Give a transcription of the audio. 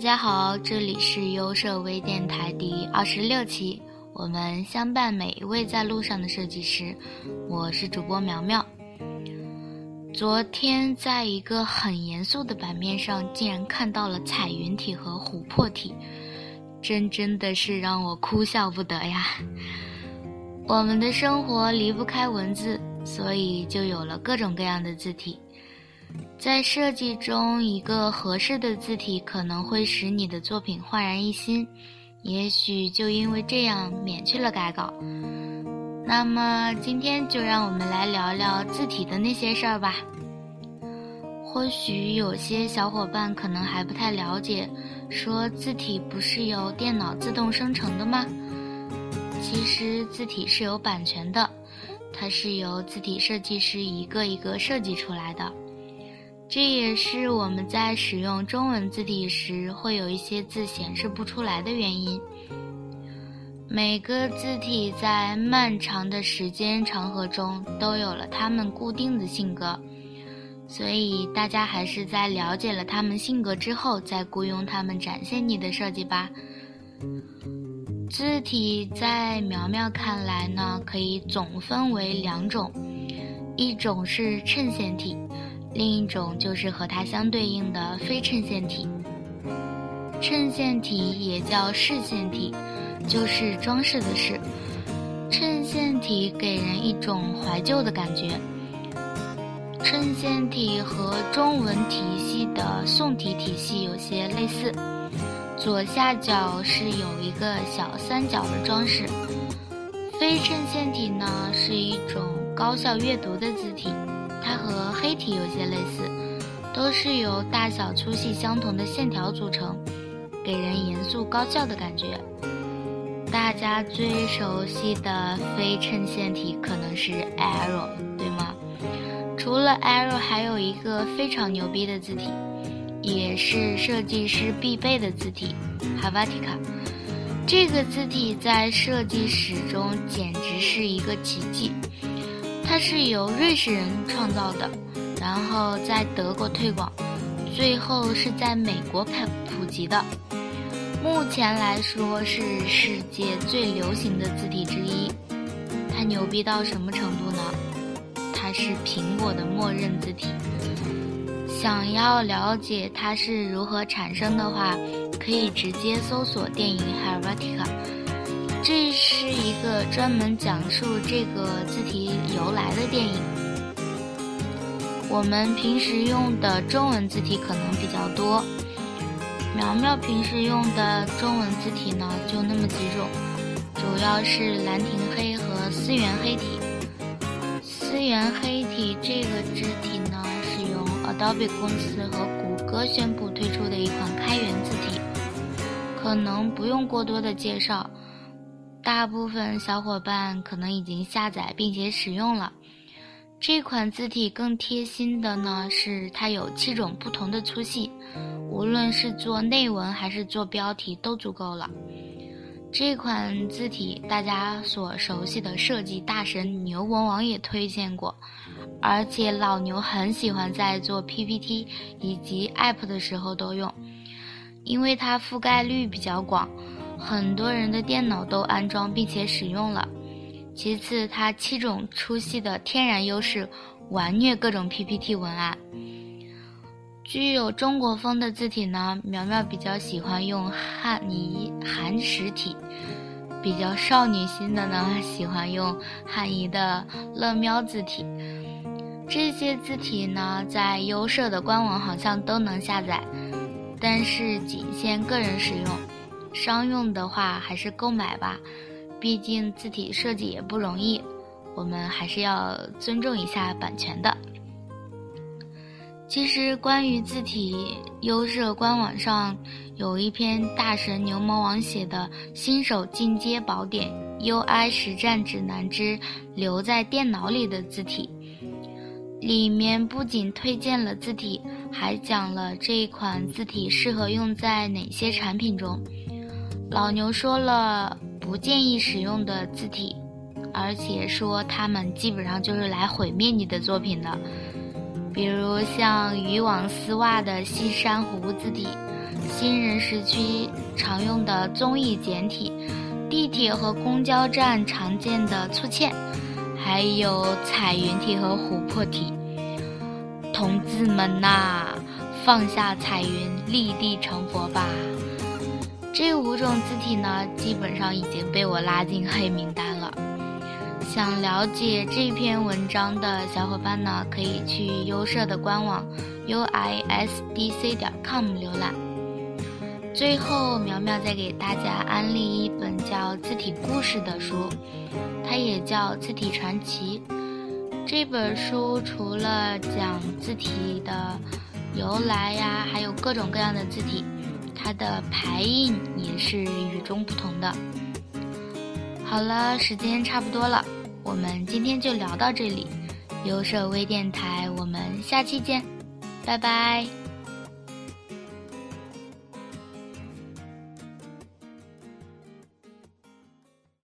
大家好，这里是优设微电台第二十六期，我们相伴每一位在路上的设计师，我是主播苗苗。昨天在一个很严肃的版面上，竟然看到了彩云体和琥珀体，真真的是让我哭笑不得呀。我们的生活离不开文字，所以就有了各种各样的字体。在设计中，一个合适的字体可能会使你的作品焕然一新，也许就因为这样免去了改稿。那么今天就让我们来聊聊字体的那些事儿吧。或许有些小伙伴可能还不太了解，说字体不是由电脑自动生成的吗？其实字体是有版权的，它是由字体设计师一个一个设计出来的。这也是我们在使用中文字体时会有一些字显示不出来的原因。每个字体在漫长的时间长河中都有了它们固定的性格，所以大家还是在了解了它们性格之后再雇佣它们展现你的设计吧。字体在苗苗看来呢，可以总分为两种，一种是衬线体。另一种就是和它相对应的非衬线体。衬线体也叫饰线体，就是装饰的饰。衬线体给人一种怀旧的感觉。衬线体和中文体系的宋体体系有些类似，左下角是有一个小三角的装饰。非衬线体呢，是一种高效阅读的字体。它和黑体有些类似，都是由大小粗细相同的线条组成，给人严肃高效的感觉。大家最熟悉的非衬线体可能是 Arrow，对吗？除了 Arrow，还有一个非常牛逼的字体，也是设计师必备的字体 Helvetica。这个字体在设计史中简直是一个奇迹。它是由瑞士人创造的，然后在德国推广，最后是在美国普普及的。目前来说是世界最流行的字体之一。它牛逼到什么程度呢？它是苹果的默认字体。想要了解它是如何产生的话，可以直接搜索电影《Helvetica》。这是一个专门讲述这个字体由来的电影。我们平时用的中文字体可能比较多，苗苗平时用的中文字体呢就那么几种，主要是兰亭黑和思源黑体。思源黑体这个字体呢是用 Adobe 公司和谷歌宣布推出的一款开源字体，可能不用过多的介绍。大部分小伙伴可能已经下载并且使用了这款字体。更贴心的呢是它有七种不同的粗细，无论是做内文还是做标题都足够了。这款字体大家所熟悉的设计大神牛文王也推荐过，而且老牛很喜欢在做 PPT 以及 App 的时候都用，因为它覆盖率比较广。很多人的电脑都安装并且使用了。其次，它七种粗细的天然优势，完虐各种 PPT 文案。具有中国风的字体呢，苗苗比较喜欢用汉仪韩实体；比较少女心的呢，喜欢用汉仪的乐喵字体。这些字体呢，在优设的官网好像都能下载，但是仅限个人使用。商用的话还是购买吧，毕竟字体设计也不容易，我们还是要尊重一下版权的。其实关于字体，优设官网上有一篇大神牛魔王写的《新手进阶宝典 UI 实战指南之留在电脑里的字体》，里面不仅推荐了字体，还讲了这一款字体适合用在哪些产品中。老牛说了不建议使用的字体，而且说他们基本上就是来毁灭你的作品的，比如像渔网丝袜的西珊瑚字体、新人时期常用的综艺简体，地铁和公交站常见的粗欠，还有彩云体和琥珀体。同志们呐，放下彩云，立地成佛吧！这五种字体呢，基本上已经被我拉进黑名单了。想了解这篇文章的小伙伴呢，可以去优社的官网 u i s d c 点 com 浏览。最后，苗苗再给大家安利一本叫《字体故事》的书，它也叫《字体传奇》。这本书除了讲字体的由来呀，还有各种各样的字体，它的排印也是与众不同的。好了，时间差不多了。我们今天就聊到这里，优设微电台，我们下期见，拜拜。